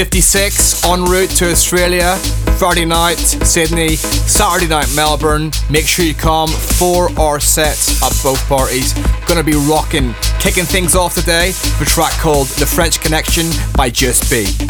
56 en route to Australia. Friday night, Sydney. Saturday night, Melbourne. Make sure you come. Four hour sets at both parties. Gonna be rocking. Kicking things off today with a track called The French Connection by Just Be.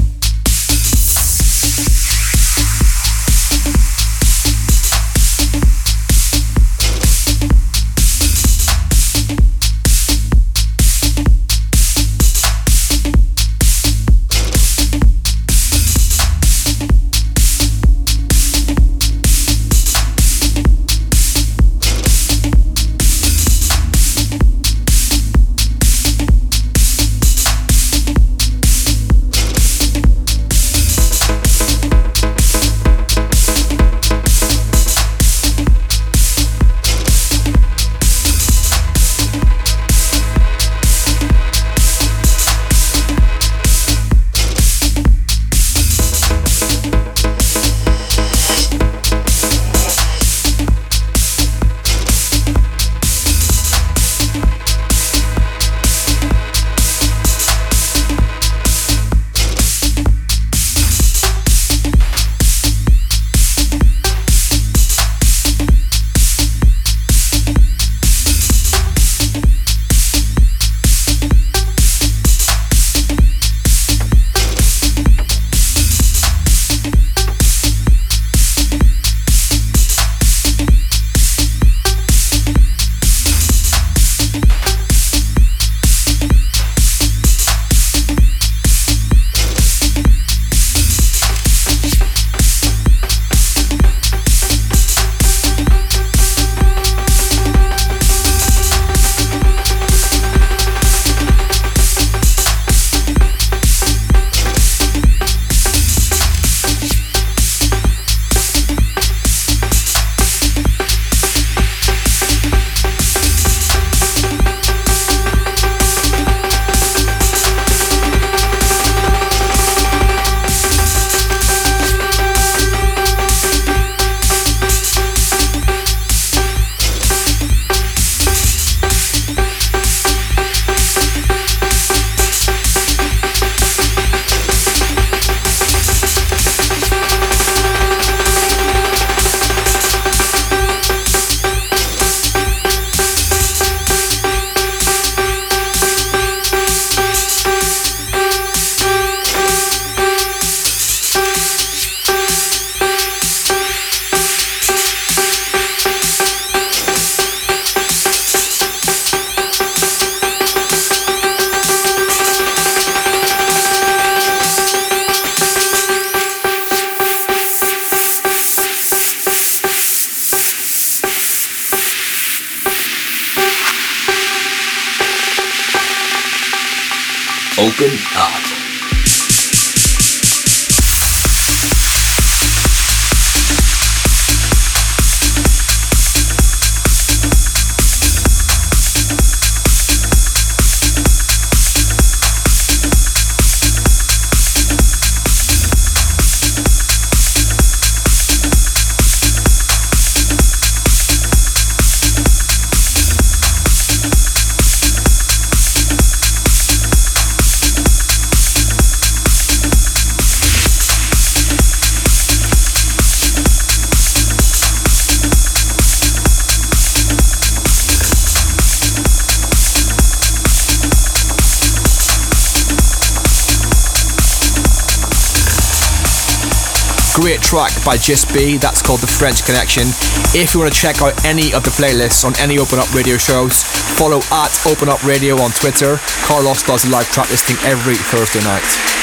Track by Just B, That's called The French Connection. If you want to check out any of the playlists on any Open Up Radio shows, follow at Open Up Radio on Twitter. Carlos does a live track listing every Thursday night.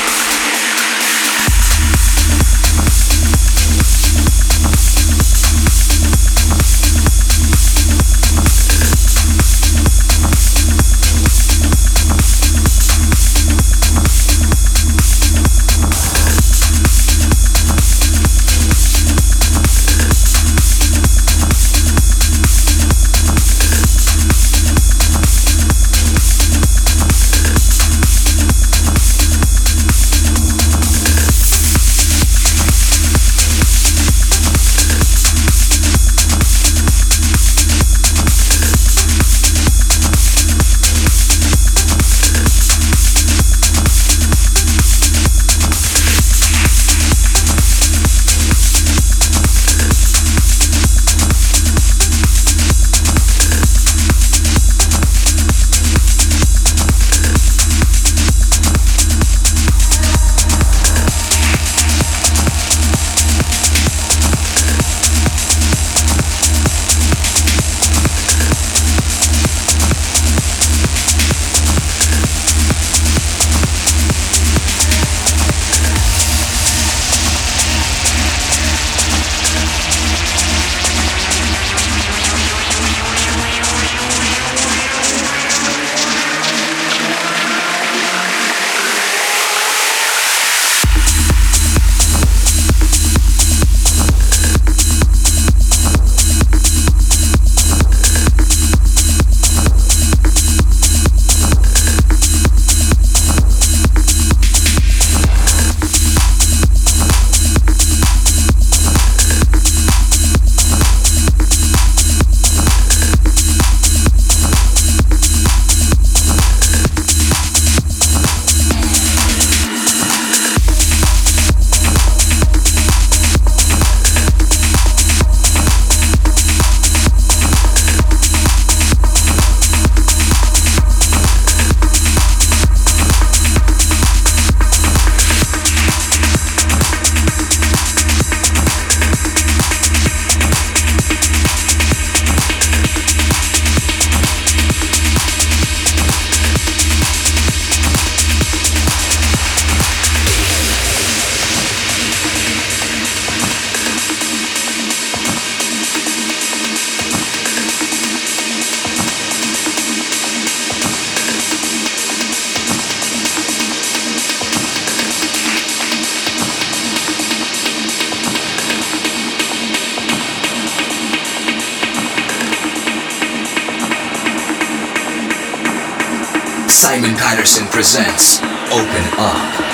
Presents Open Up.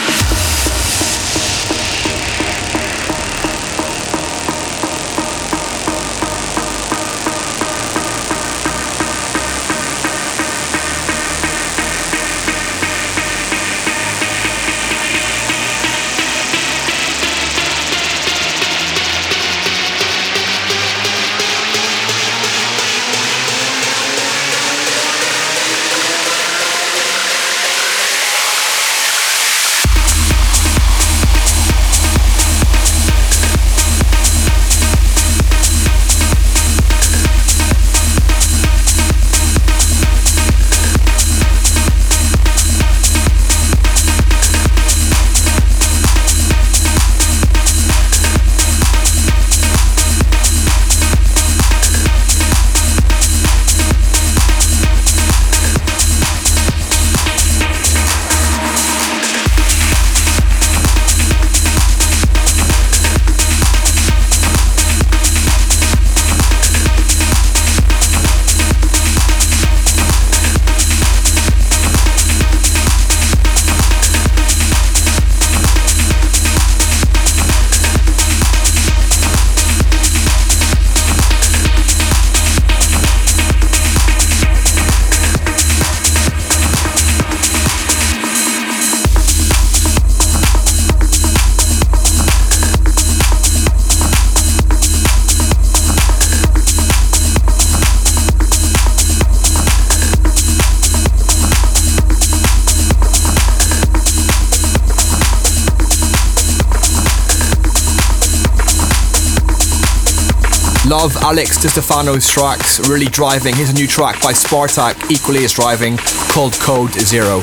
Love Alex Stefano's tracks, really driving. Here's a new track by Spartak, equally as driving, called Code Zero.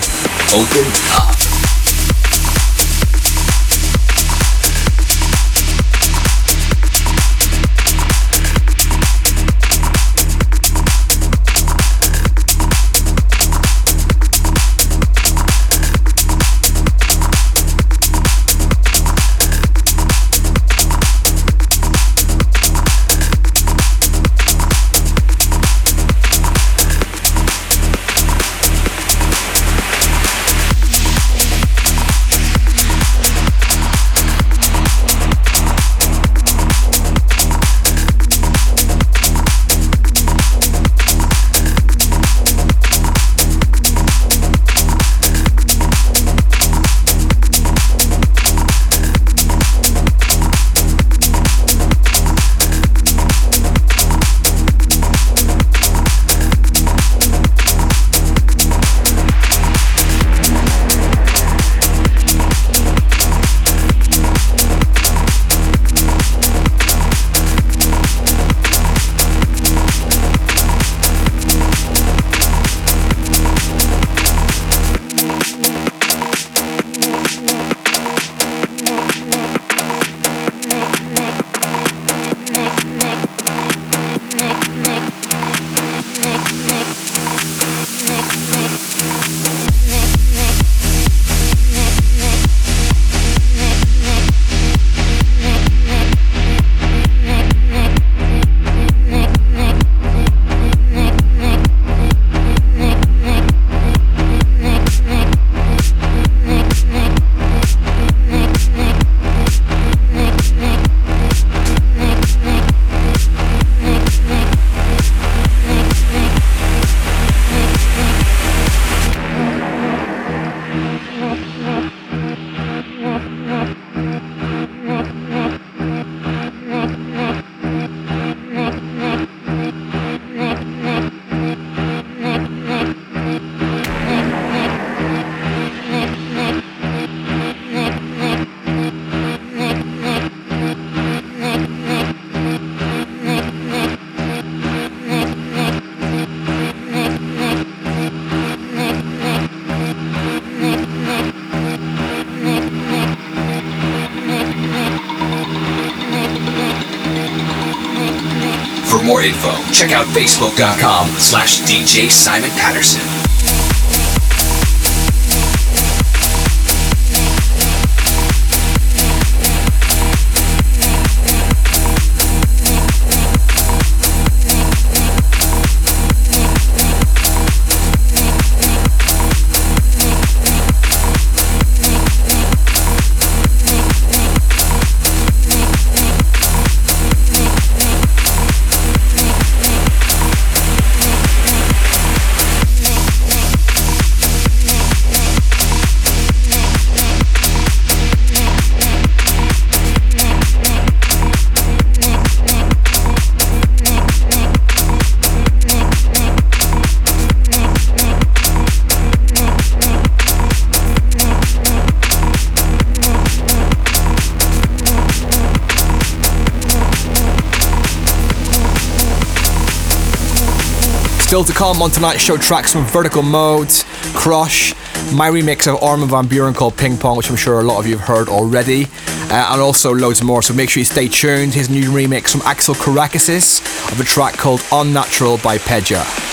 Open up. Check out facebook.com slash DJ Simon Patterson. Still to come on tonight's show tracks from Vertical Modes, Crush, my remix of Armin van Buuren called Ping Pong, which I'm sure a lot of you have heard already, uh, and also loads more. So make sure you stay tuned. His new remix from Axel Karakasis of a track called Unnatural by Peja.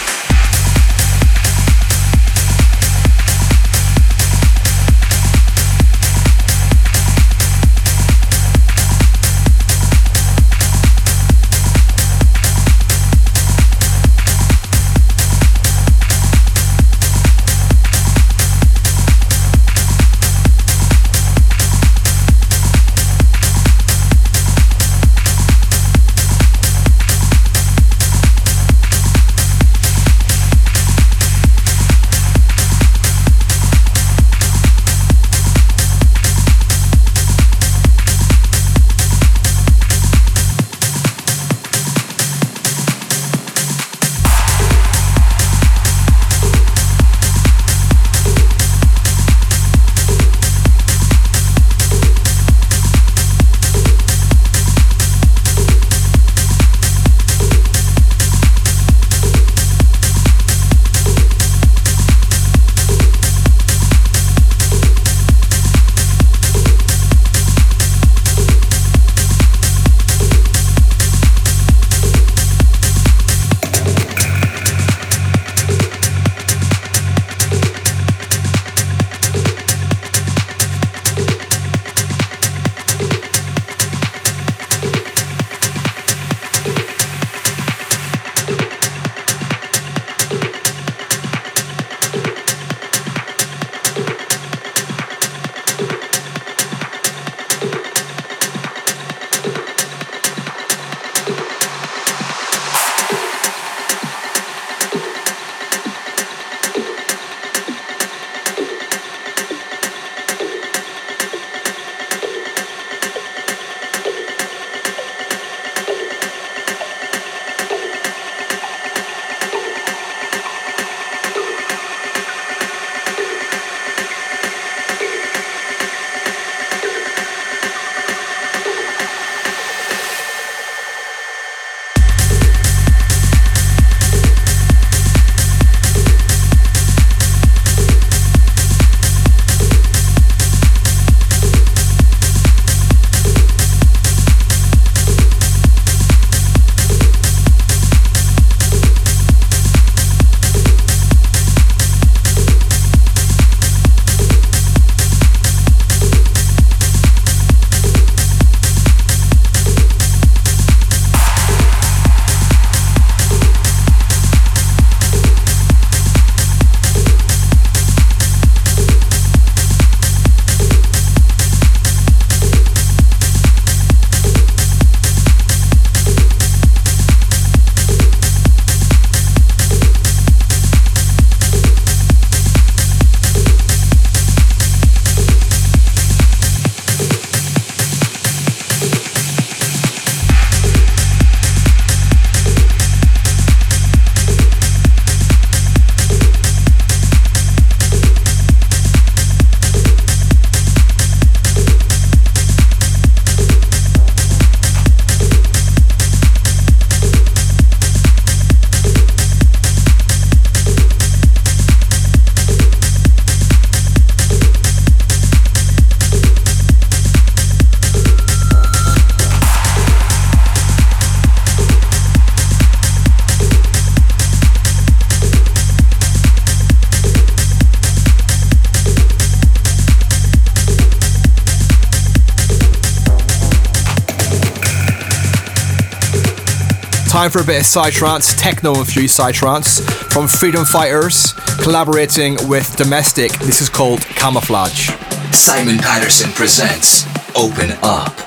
Time for a bit of psytrance, techno infused psytrance from Freedom Fighters, collaborating with Domestic. This is called Camouflage. Simon Patterson presents Open Up.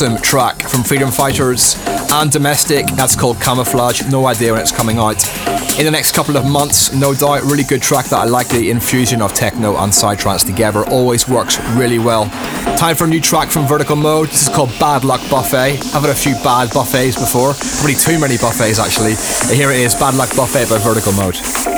Awesome track from Freedom Fighters and Domestic. That's called Camouflage. No idea when it's coming out. In the next couple of months, no doubt. Really good track that I like the infusion of techno and psytrance together. Always works really well. Time for a new track from Vertical Mode. This is called Bad Luck Buffet. I've had a few bad buffets before. Probably too many buffets actually. Here it is, Bad Luck Buffet by Vertical Mode.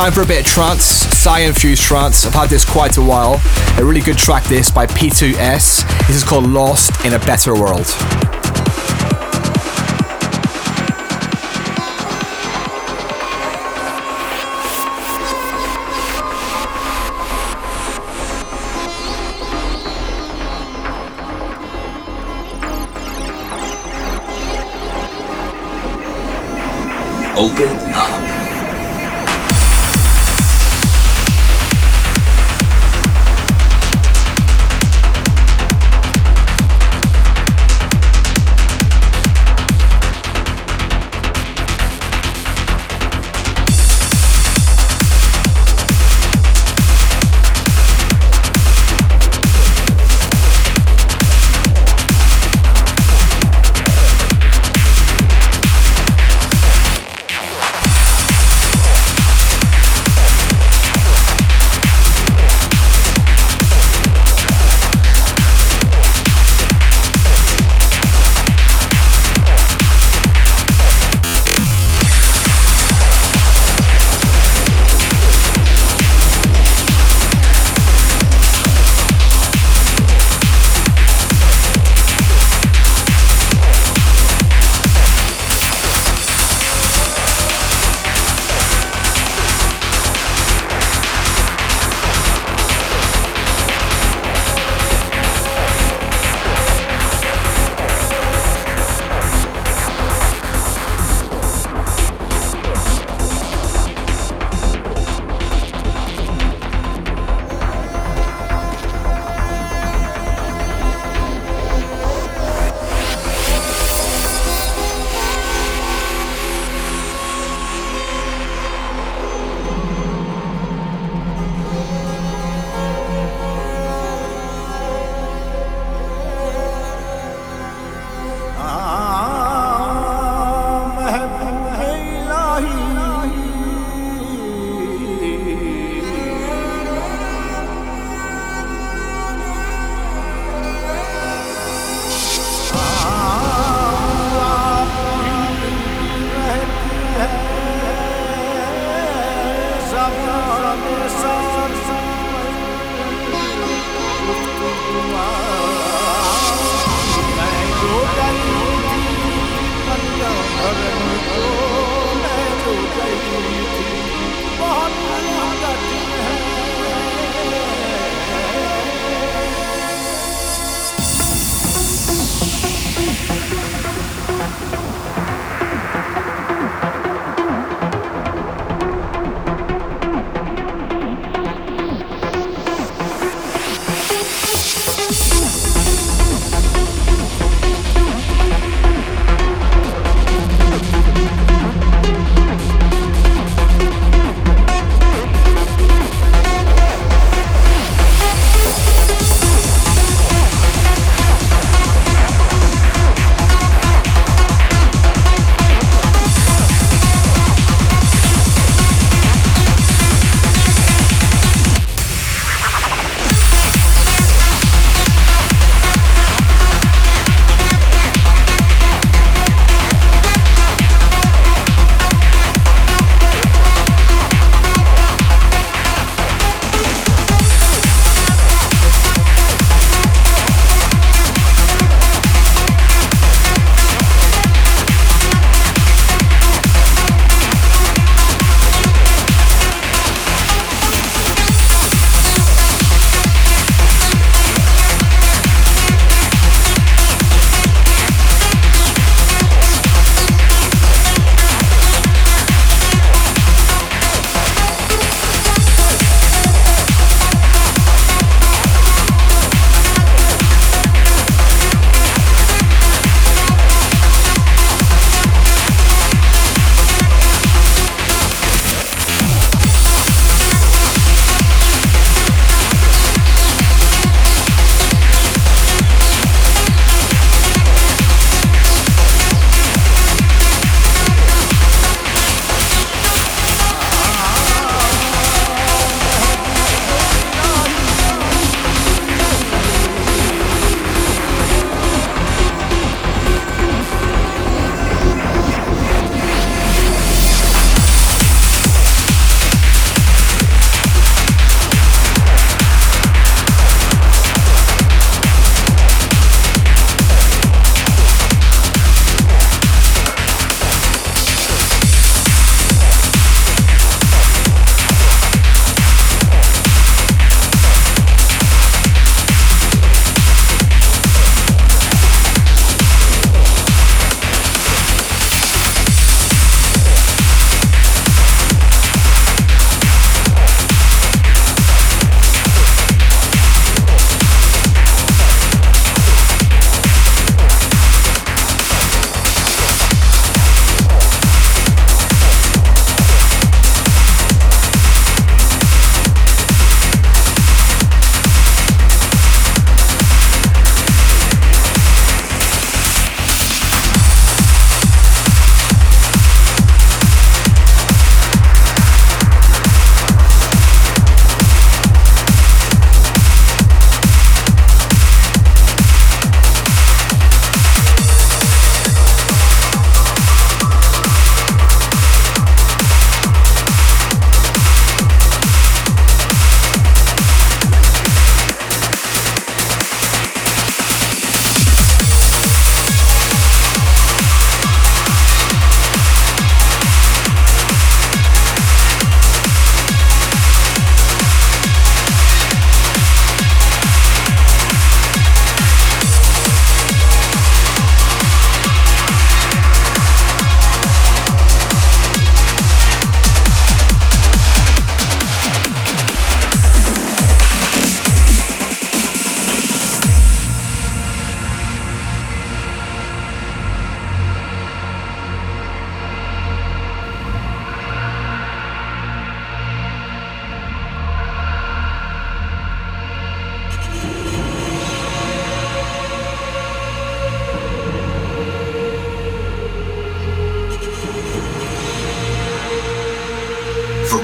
Time for a bit of trance, Psy-infused trance. I've had this quite a while. A really good track this by P2S. This is called Lost in a Better World. Open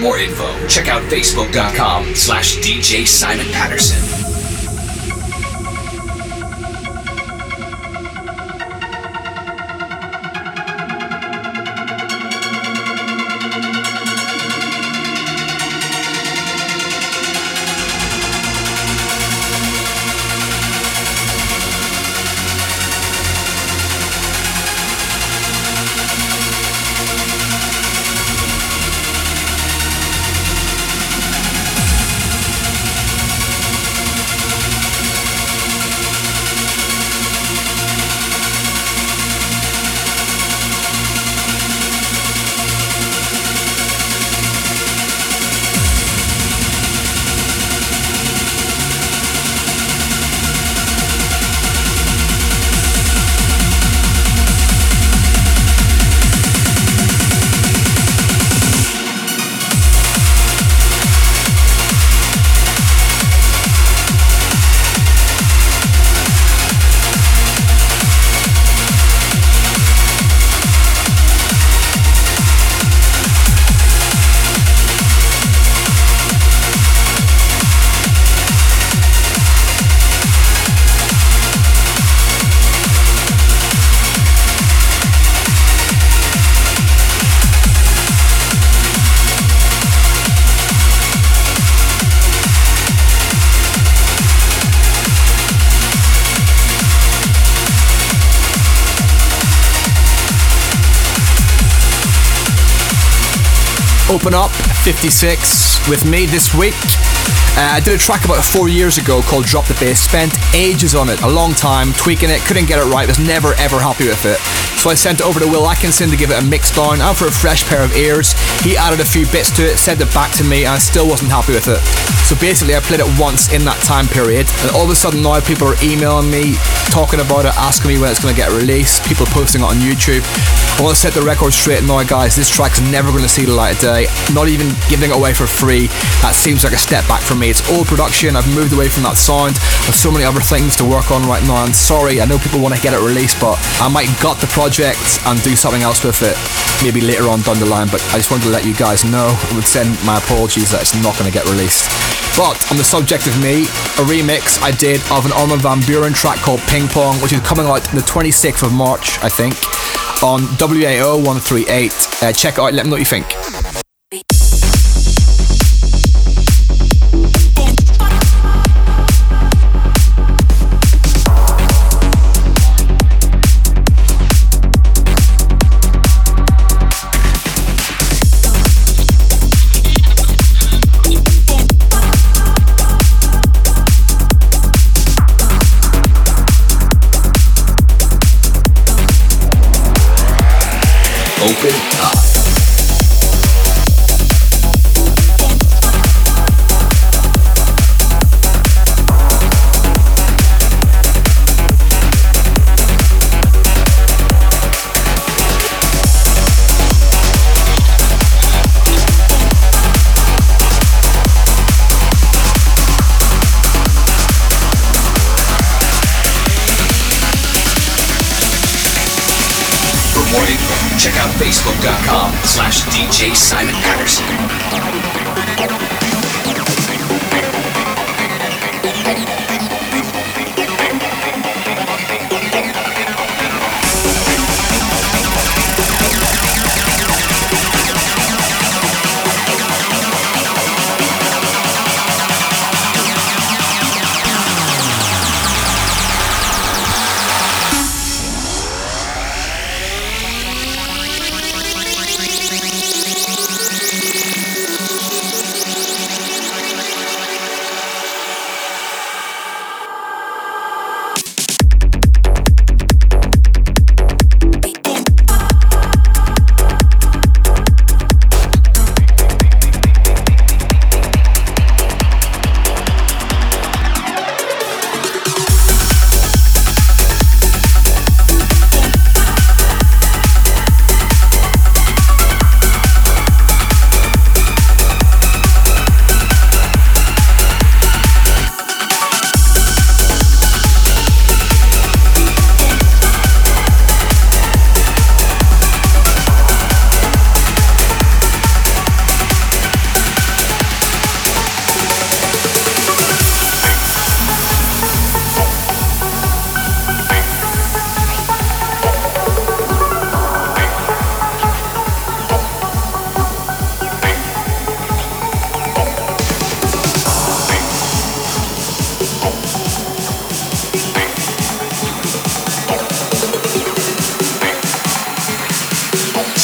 more info, check out facebook.com slash DJ Simon Patterson. Open Up 56 with me this week. Uh, I did a track about four years ago called Drop the Bass. Spent ages on it, a long time, tweaking it, couldn't get it right, was never ever happy with it. So I sent it over to Will Atkinson to give it a mix down and for a fresh pair of ears. He added a few bits to it, sent it back to me, and I still wasn't happy with it. So basically, I played it once in that time period, and all of a sudden now people are emailing me, talking about it, asking me when it's going to get released, people posting it on YouTube. I want to set the record straight now, guys. This track's never going to see the light of day. Not even giving it away for free. That seems like a step back for me. It's old production. I've moved away from that sound. There's so many other things to work on right now. I'm sorry. I know people want to get it released, but I might gut the project and do something else with it. Maybe later on down the line. But I just wanted to let you guys know. I would send my apologies that it's not going to get released. But on the subject of me, a remix I did of an Armin van Buuren track called Ping Pong, which is coming out on the 26th of March, I think on WAO 138. Uh, check it out, let me know what you think. open. Check out facebook.com slash DJ Simon Patterson.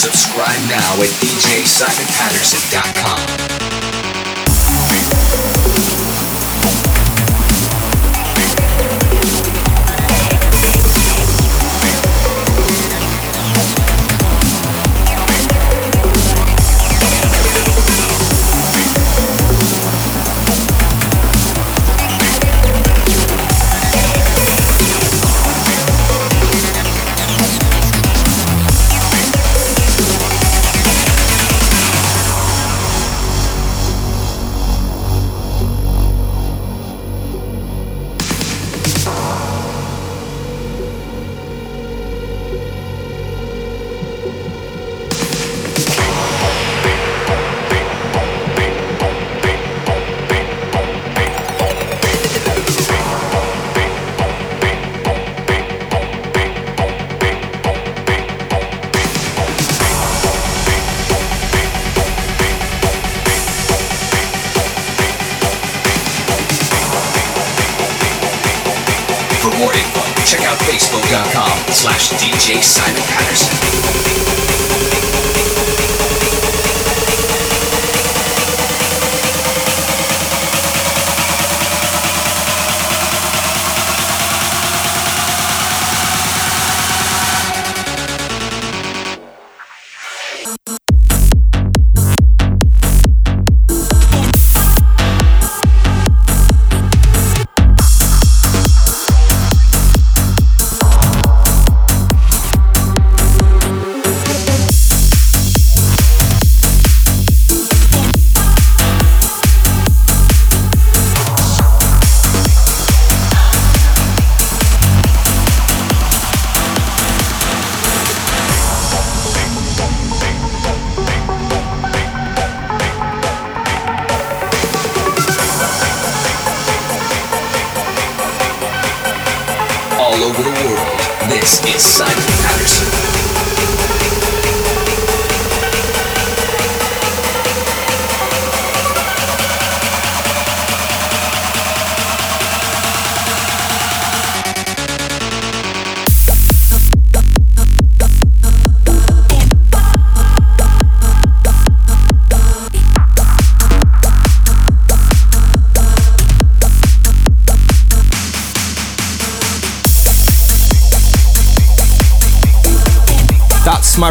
Subscribe now at djsimonpatterson.com.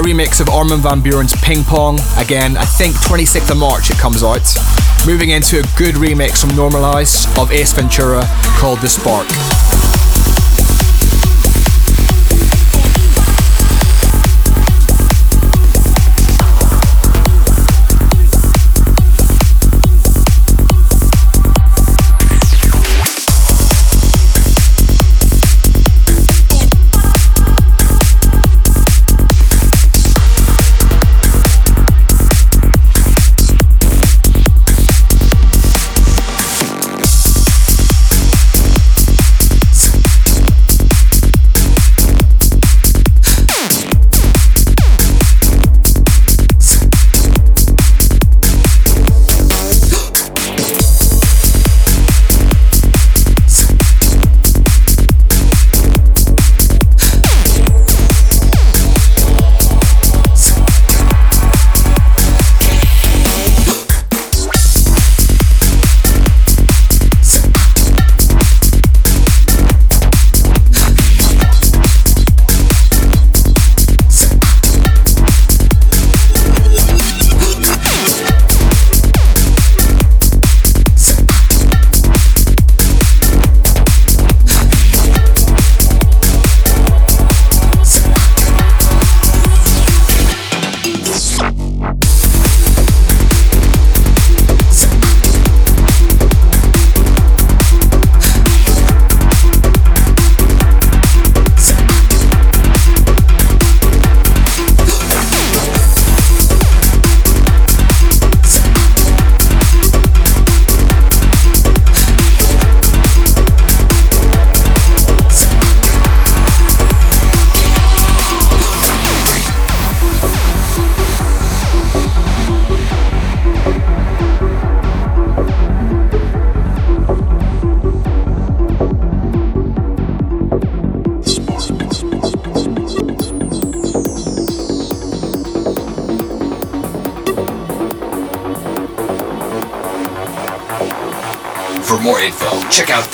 remix of Armin van Buuren's Ping Pong. Again, I think 26th of March it comes out. Moving into a good remix from Normalize of Ace Ventura called The Spark.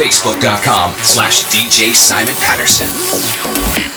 facebook.com slash DJ Simon Patterson.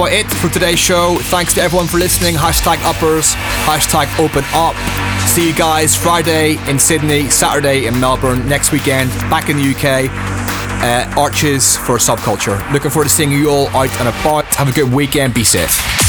about it for today's show. Thanks to everyone for listening. Hashtag uppers, hashtag open up. See you guys Friday in Sydney, Saturday in Melbourne, next weekend back in the UK. Uh, Arches for Subculture. Looking forward to seeing you all out and about. Have a good weekend. Be safe.